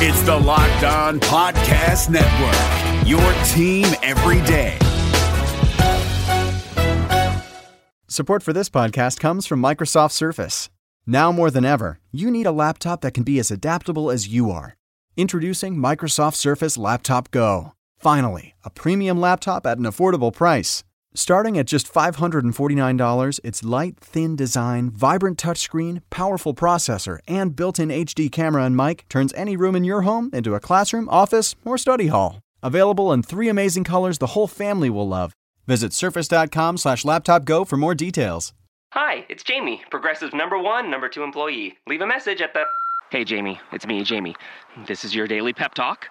It's the Locked On Podcast Network, your team every day. Support for this podcast comes from Microsoft Surface. Now more than ever, you need a laptop that can be as adaptable as you are. Introducing Microsoft Surface Laptop Go. Finally, a premium laptop at an affordable price. Starting at just $549, its light, thin design, vibrant touchscreen, powerful processor, and built in HD camera and mic turns any room in your home into a classroom, office, or study hall. Available in three amazing colors the whole family will love. Visit surface.com slash laptop go for more details. Hi, it's Jamie, Progressive number one, number two employee. Leave a message at the. Hey, Jamie, it's me, Jamie. This is your daily pep talk.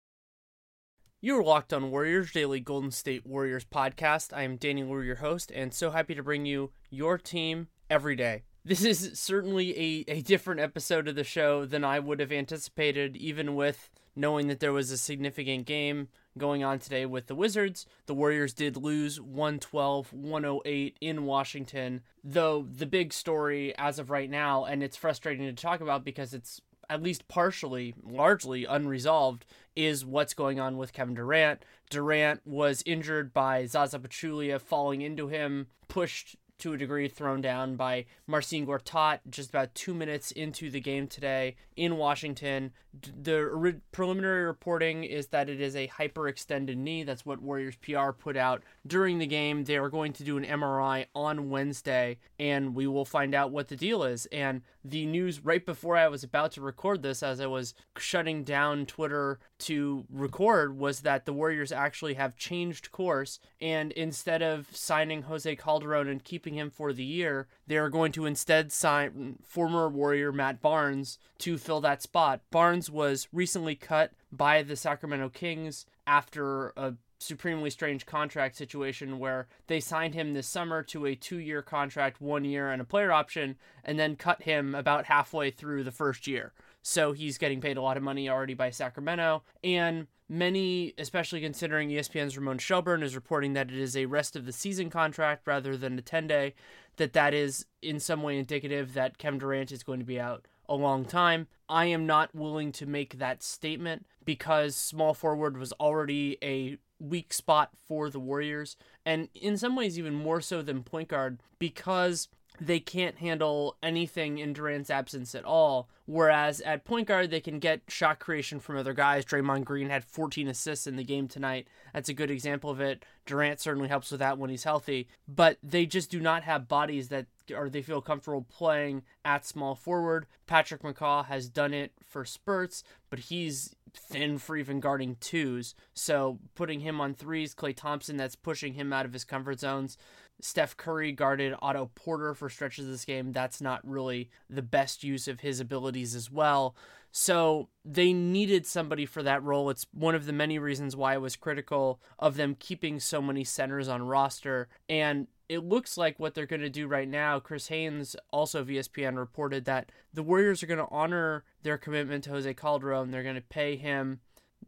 You're locked on Warriors Daily Golden State Warriors podcast. I am Danny Leroux, your host, and so happy to bring you your team every day. This is certainly a, a different episode of the show than I would have anticipated, even with knowing that there was a significant game going on today with the Wizards. The Warriors did lose 112 108 in Washington, though the big story as of right now, and it's frustrating to talk about because it's at least partially, largely unresolved, is what's going on with Kevin Durant. Durant was injured by Zaza Pachulia falling into him, pushed to a degree thrown down by Marcin Gortat just about two minutes into the game today in Washington. The re- preliminary reporting is that it is a hyperextended knee. That's what Warriors PR put out during the game. They are going to do an MRI on Wednesday, and we will find out what the deal is. And the news right before I was about to record this, as I was shutting down Twitter to record, was that the Warriors actually have changed course, and instead of signing Jose Calderon and keeping him for the year, they are going to instead sign former Warrior Matt Barnes to fill that spot. Barnes was recently cut by the Sacramento Kings after a supremely strange contract situation where they signed him this summer to a two year contract, one year, and a player option, and then cut him about halfway through the first year. So he's getting paid a lot of money already by Sacramento. And many, especially considering ESPN's Ramona Shelburne, is reporting that it is a rest of the season contract rather than a 10 day, that that is in some way indicative that Kevin Durant is going to be out a long time. I am not willing to make that statement because small forward was already a weak spot for the Warriors, and in some ways, even more so than point guard because they can't handle anything in Durant's absence at all. Whereas at point guard, they can get shot creation from other guys. Draymond Green had 14 assists in the game tonight. That's a good example of it. Durant certainly helps with that when he's healthy. But they just do not have bodies that or they feel comfortable playing at small forward. Patrick McCaw has done it for spurts, but he's thin for even guarding twos. So putting him on threes, Klay Thompson, that's pushing him out of his comfort zones. Steph Curry guarded Otto Porter for stretches of this game. That's not really the best use of his abilities as well. So they needed somebody for that role. It's one of the many reasons why I was critical of them keeping so many centers on roster. And it looks like what they're going to do right now. Chris Haynes, also ESPN, reported that the Warriors are going to honor their commitment to Jose Calderon. They're going to pay him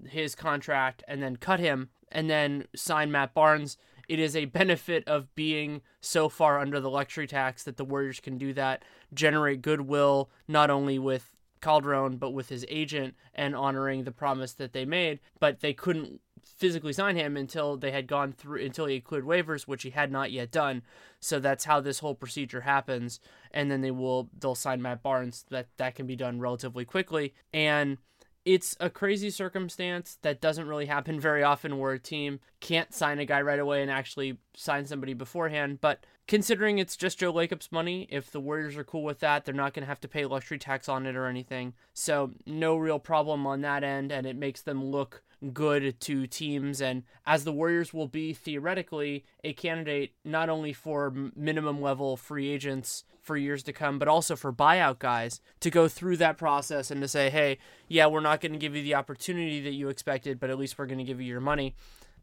his contract and then cut him and then sign Matt Barnes. It is a benefit of being so far under the luxury tax that the Warriors can do that, generate goodwill not only with Calderon but with his agent and honoring the promise that they made. But they couldn't physically sign him until they had gone through until he cleared waivers, which he had not yet done. So that's how this whole procedure happens. And then they will they'll sign Matt Barnes. That that can be done relatively quickly. And it's a crazy circumstance that doesn't really happen very often where a team can't sign a guy right away and actually sign somebody beforehand. But considering it's just Joe Lacob's money, if the Warriors are cool with that, they're not going to have to pay luxury tax on it or anything. So, no real problem on that end, and it makes them look good to teams. And as the Warriors will be theoretically a candidate not only for minimum level free agents for years to come, but also for buyout guys to go through that process and to say, hey, yeah, we're not going to give you the opportunity that you expected, but at least we're going to give you your money.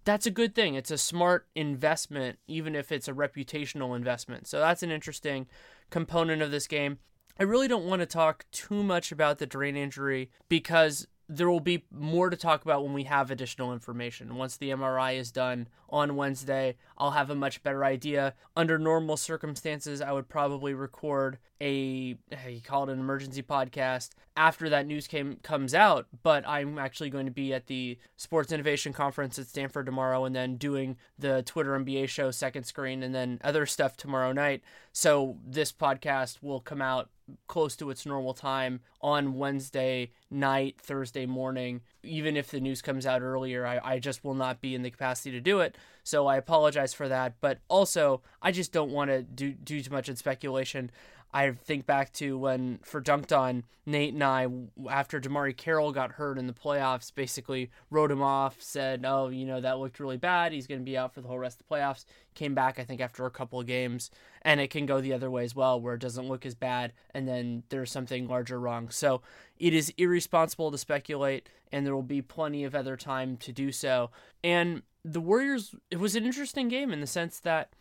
that's a good thing. It's a smart investment, even if it's a reputational investment. So that's an interesting component of this game. I really don't want to talk too much about the Durant injury because there will be more to talk about when we have additional information. Once the MRI is done on Wednesday, I'll have a much better idea. Under normal circumstances, I would probably record a you call it an emergency podcast after that news came comes out, but I'm actually going to be at the Sports Innovation Conference at Stanford tomorrow and then doing the Twitter NBA show second screen and then other stuff tomorrow night. So this podcast will come out close to its normal time on Wednesday night, Thursday morning. Even if the news comes out earlier, I, I just will not be in the capacity to do it. So I apologize for that. But also, I just don't want to do, do too much in speculation. I think back to when for Dunc'd On, Nate and I, after DeMarre Carroll got hurt in the playoffs, basically wrote him off, said, oh, you know, that looked really bad. He's going to be out for the whole rest of the playoffs. Came back, I think, after a couple of games. And it can go the other way as well, where it doesn't look as bad and then there's something larger wrong. So it is irresponsible to speculate, and there will be plenty of other time to do so. And the Warriors, it was an interesting game in the sense that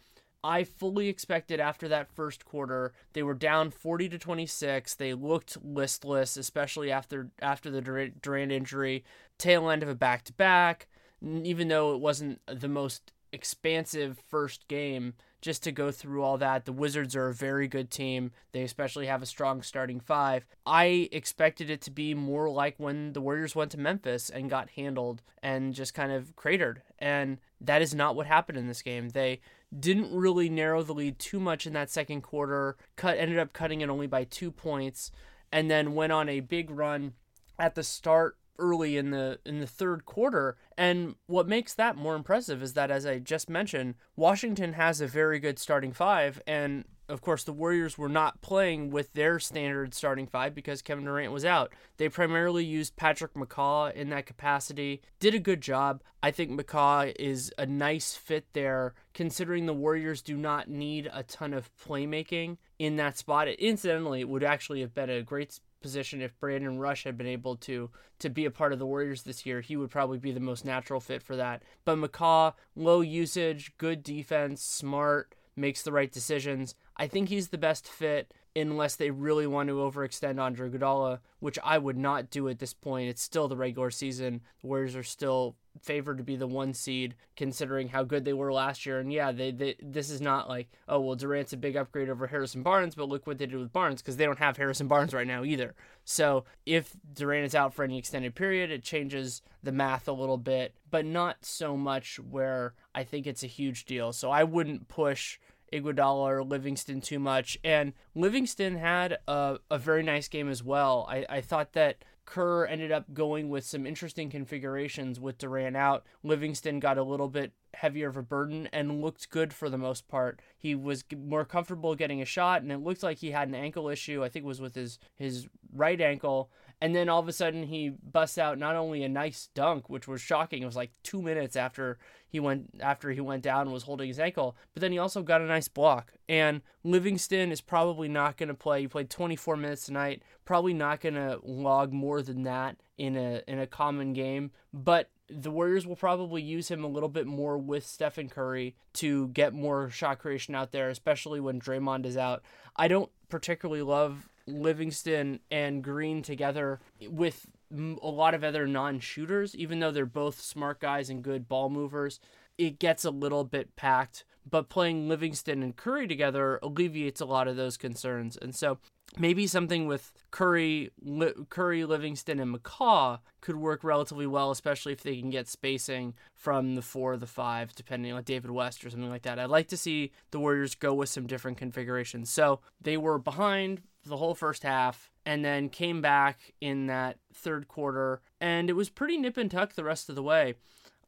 I fully expected after that first quarter they were down 40 to 26. They looked listless, especially after after the Durant injury, tail end of a back to back. Even though it wasn't the most expansive first game, just to go through all that, the Wizards are a very good team. They especially have a strong starting five. I expected it to be more like when the Warriors went to Memphis and got handled and just kind of cratered. And that is not what happened in this game. They didn't really narrow the lead too much in that second quarter. Cut ended up cutting it only by two points, and then went on a big run at the start early in the in the third quarter. And what makes that more impressive is that as I just mentioned, Washington has a very good starting five and of course, the Warriors were not playing with their standard starting five because Kevin Durant was out. They primarily used Patrick McCaw in that capacity. Did a good job. I think McCaw is a nice fit there, considering the Warriors do not need a ton of playmaking in that spot. Incidentally, it would actually have been a great position if Brandon Rush had been able to to be a part of the Warriors this year. He would probably be the most natural fit for that. But McCaw, low usage, good defense, smart, makes the right decisions. I think he's the best fit unless they really want to overextend Andre Iguodala, which I would not do at this point. It's still the regular season. The Warriors are still favored to be the one seed considering how good they were last year. And yeah, they, they this is not like, oh, well, Durant's a big upgrade over Harrison Barnes, but look what they did with Barnes because they don't have Harrison Barnes right now either. So if Durant is out for any extended period, it changes the math a little bit, but not so much where I think it's a huge deal. So I wouldn't push Iguodala or Livingston too much. And Livingston had a, a very nice game as well. I, I thought that Kerr ended up going with some interesting configurations with Durant out. Livingston got a little bit heavier of a burden and looked good for the most part. He was more comfortable getting a shot, and it looked like he had an ankle issue. I think it was with his his right ankle, and then all of a sudden he busts out not only a nice dunk, which was shocking. It was like two minutes after he went after he went down and was holding his ankle, but then he also got a nice block. And Livingston is probably not going to play. He played 24 minutes tonight. Probably not going to log more than that in a in a common game, but the Warriors will probably use him a little bit more with Stephen Curry to get more shot creation out there, especially when Draymond is out. I don't particularly love Livingston and Green together with a lot of other non-shooters, even though they're both smart guys and good ball movers. It gets a little bit packed, but playing Livingston and Curry together alleviates a lot of those concerns. And so maybe something with Curry, Curry, Livingston, and McCaw could work relatively well, especially if they can get spacing from the four or the five, depending on David West or something like that. I'd like to see the Warriors go with some different configurations. So they were behind the whole first half and then came back in that third quarter, and it was pretty nip and tuck the rest of the way.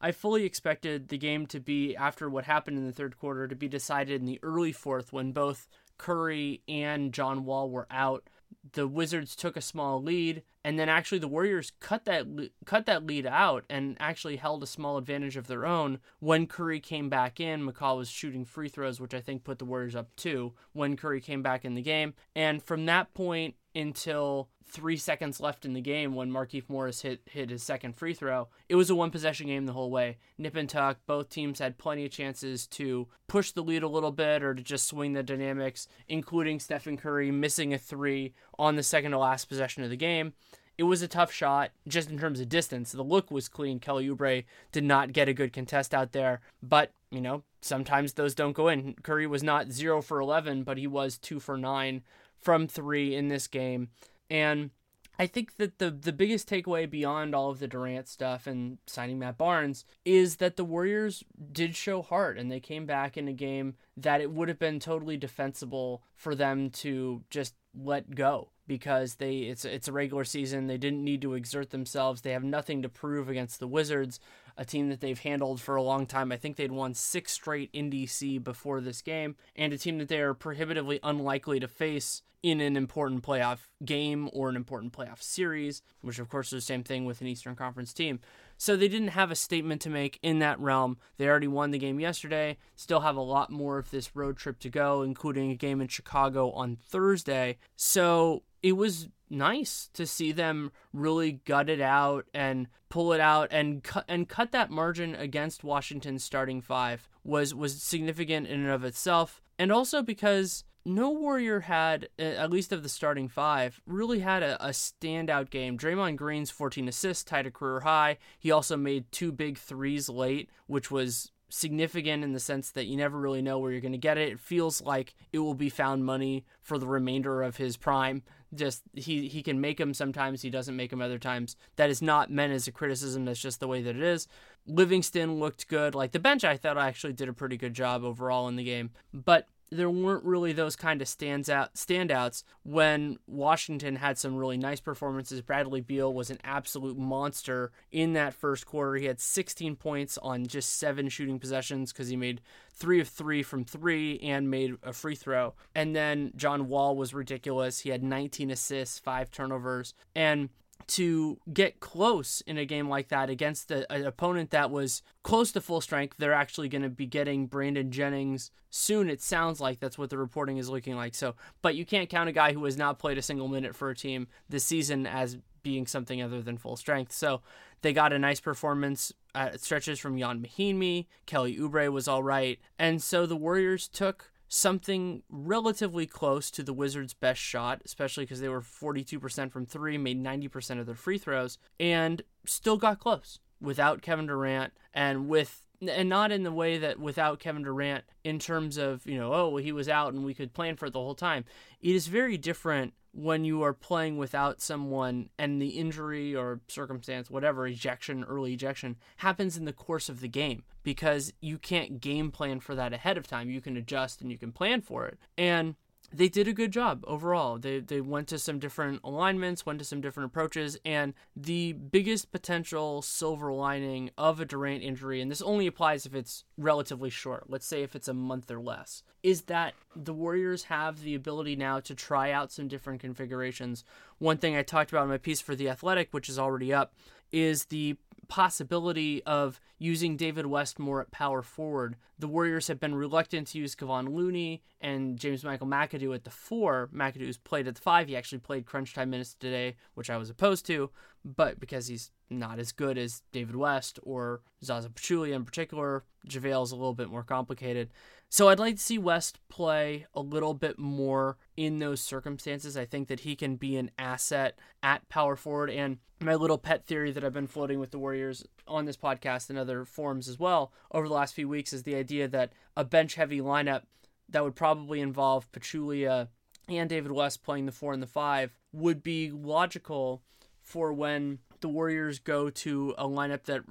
I fully expected the game to be, after what happened in the third quarter, to be decided in the early fourth when both Curry and John Wall were out. The Wizards took a small lead, and then actually the Warriors cut that cut that lead out and actually held a small advantage of their own. When Curry came back in, McCaw was shooting free throws, which I think put the Warriors up two when Curry came back in the game. And from that point, until three seconds left in the game when Markieff Morris hit hit his second free throw. It was a one possession game the whole way. Nip and tuck. Both teams had plenty of chances to push the lead a little bit or to just swing the dynamics, including Stephen Curry missing a three on the second to last possession of the game. It was a tough shot just in terms of distance. The look was clean. Kelly Oubre did not get a good contest out there, but you know, sometimes those don't go in. Curry was not 0 for 11, but he was 2 for 9 from 3 in this game. And I think that the the biggest takeaway beyond all of the Durant stuff and signing Matt Barnes is that the Warriors did show heart and they came back in a game that it would have been totally defensible for them to just let go because they it's it's a regular season. They didn't need to exert themselves. They have nothing to prove against the Wizards, a team that they've handled for a long time. I think they'd won six straight in DC before this game, and a team that they are prohibitively unlikely to face in an important playoff game or an important playoff series, which of course is the same thing with an Eastern Conference team. So they didn't have a statement to make in that realm. They already won the game yesterday, still have a lot more of this road trip to go, including a game in Chicago on Thursday. So it was nice to see them really gut it out and pull it out and cut and cut that margin against Washington's starting five was was significant in and of itself, and also because no Warrior had, at least of the starting five, really had a, a, standout game. Draymond Green's 14 assists tied a career high. He also made two big threes late, which was significant in the sense that you never really know where you're going to get it. It feels like it will be found money for the remainder of his prime. Just he he can make them sometimes, he doesn't make them other times. That is not meant as a criticism. That's just the way that it is. Livingston looked good. Like the bench, I thought I actually did a pretty good job overall in the game. But there weren't really those kind of stands out standouts when Washington had some really nice performances. Bradley Beal was an absolute monster in that first quarter. He had 16 points on just seven shooting possessions because he made three of three from three and made a free throw. And then John Wall was ridiculous. He had 19 assists, five turnovers, and to get close in a game like that against an opponent that was close to full strength. They're actually going to be getting Brandon Jennings soon. It sounds like that's what the reporting is looking like. So, but you can't count a guy who has not played a single minute for a team this season as being something other than full strength. So they got a nice performance at stretches from Ian Mahinmi. Kelly Oubre was all right. And so the Warriors took something relatively close to the Wizards' best shot, especially because they were 42% from three, made 90% of their free throws, and still got close without Kevin Durant and with and not in the way that without Kevin Durant in terms of, you know, oh, he was out and we could plan for it the whole time. It is very different when you are playing without someone and the injury or circumstance, whatever, ejection, early ejection, happens in the course of the game because you can't game plan for that ahead of time. You can adjust and you can plan for it. And they did a good job overall. They they went to some different alignments, went to some different approaches, and the biggest potential silver lining of a Durant injury, and this only applies if it's relatively short. Let's say if it's a month or less, is that the Warriors have the ability now to try out some different configurations. One thing I talked about in my piece for the Athletic, which is already up, is the possibility of using David West more at power forward. The Warriors have been reluctant to use Kevon Looney and James Michael McAdoo at the four. McAdoo's played at the five. He actually played crunch time minutes today, which I was opposed to, but because he's not as good as David West or Zaza Pachulia in particular, JaVale's a little bit more complicated. So I'd like to see West play a little bit more in those circumstances. I think that he can be an asset at power forward. And my little pet theory that I've been floating with the Warriors on this podcast and other forums as well over the last few weeks is the idea that a bench heavy lineup that would probably involve Pachulia and David West playing the four and the five would be logical for when the Warriors go to a lineup that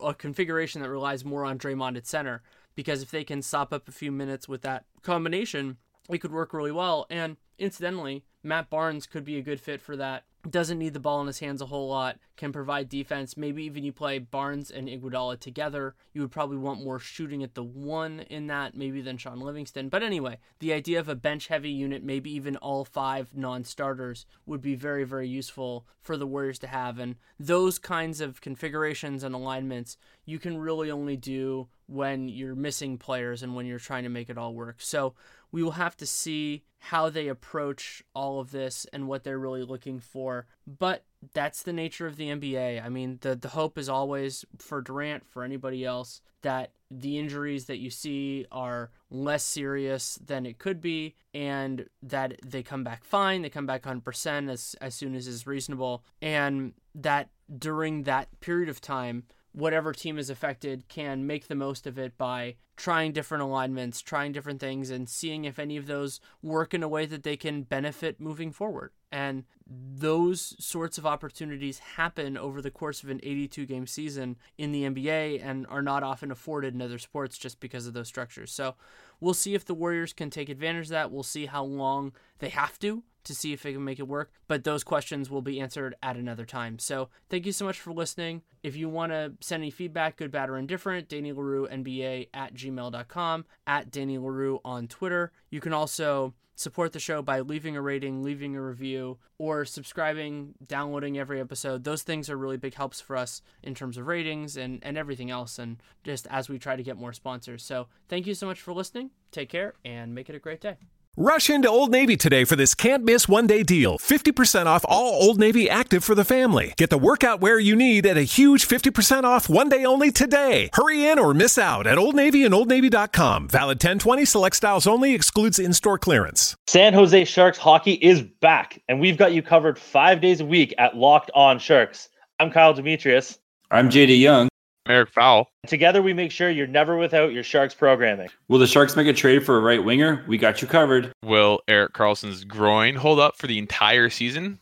a configuration that relies more on Draymond at center because if they can sop up a few minutes with that combination, it could work really well. And incidentally, Matt Barnes could be a good fit for that. Doesn't need the ball in his hands a whole lot. can provide defense. Maybe even you play Barnes and Iguodala together. You would probably want more shooting at the one in that, maybe than Shaun Livingston. But anyway, the idea of a bench heavy unit, maybe even all five non starters, would be very, very useful for the Warriors to have. And those kinds of configurations and alignments you can really only do when you're missing players and when you're trying to make it all work. So we will have to see how they approach all of this and what they're really looking for. But that's the nature of the NBA. I mean, the the hope is always for Durant, for anybody else, that the injuries that you see are less serious than it could be and that they come back fine, they come back 100% as as soon as is reasonable and that during that period of time whatever team is affected can make the most of it by trying different alignments, trying different things, and seeing if any of those work in a way that they can benefit moving forward. And those sorts of opportunities happen over the course of an 82 game season in the NBA and are not often afforded in other sports just because of those structures. So we'll see if the Warriors can take advantage of that. We'll see how long they have to to see if they can make it work. But those questions will be answered at another time. So thank you so much for listening. If you want to send any feedback, good, bad, or indifferent, Danny Leroux, NBA at gmail.com, at Danny Leroux on Twitter. You can also support the show by leaving a rating, leaving a review, or subscribing, downloading every episode. Those things are really big helps for us in terms of ratings and, and everything else, and just as we try to get more sponsors. So thank you so much for listening. Take care and make it a great day. Rush into Old Navy today for this can't miss one day deal 50% off all Old Navy active for the family. Get the workout wear you need at a huge 50% off one day only today. Hurry in or miss out at Old Navy and OldNavy.com. Valid 1020 select styles only excludes in store clearance. San Jose Sharks hockey is back, and we've got you covered five days a week at Locked On Sharks. I'm Kyle Demetrius. I'm JD Young. Eric Fowl. Together, we make sure you're never without your Sharks programming. Will the Sharks make a trade for a right winger? We got you covered. Will Erik Karlsson's groin hold up for the entire season?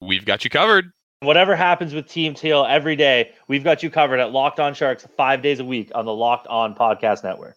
We've got you covered. Whatever happens with Team Teal every day, we've got you covered at Locked On Sharks five days a week on the Locked On Podcast Network.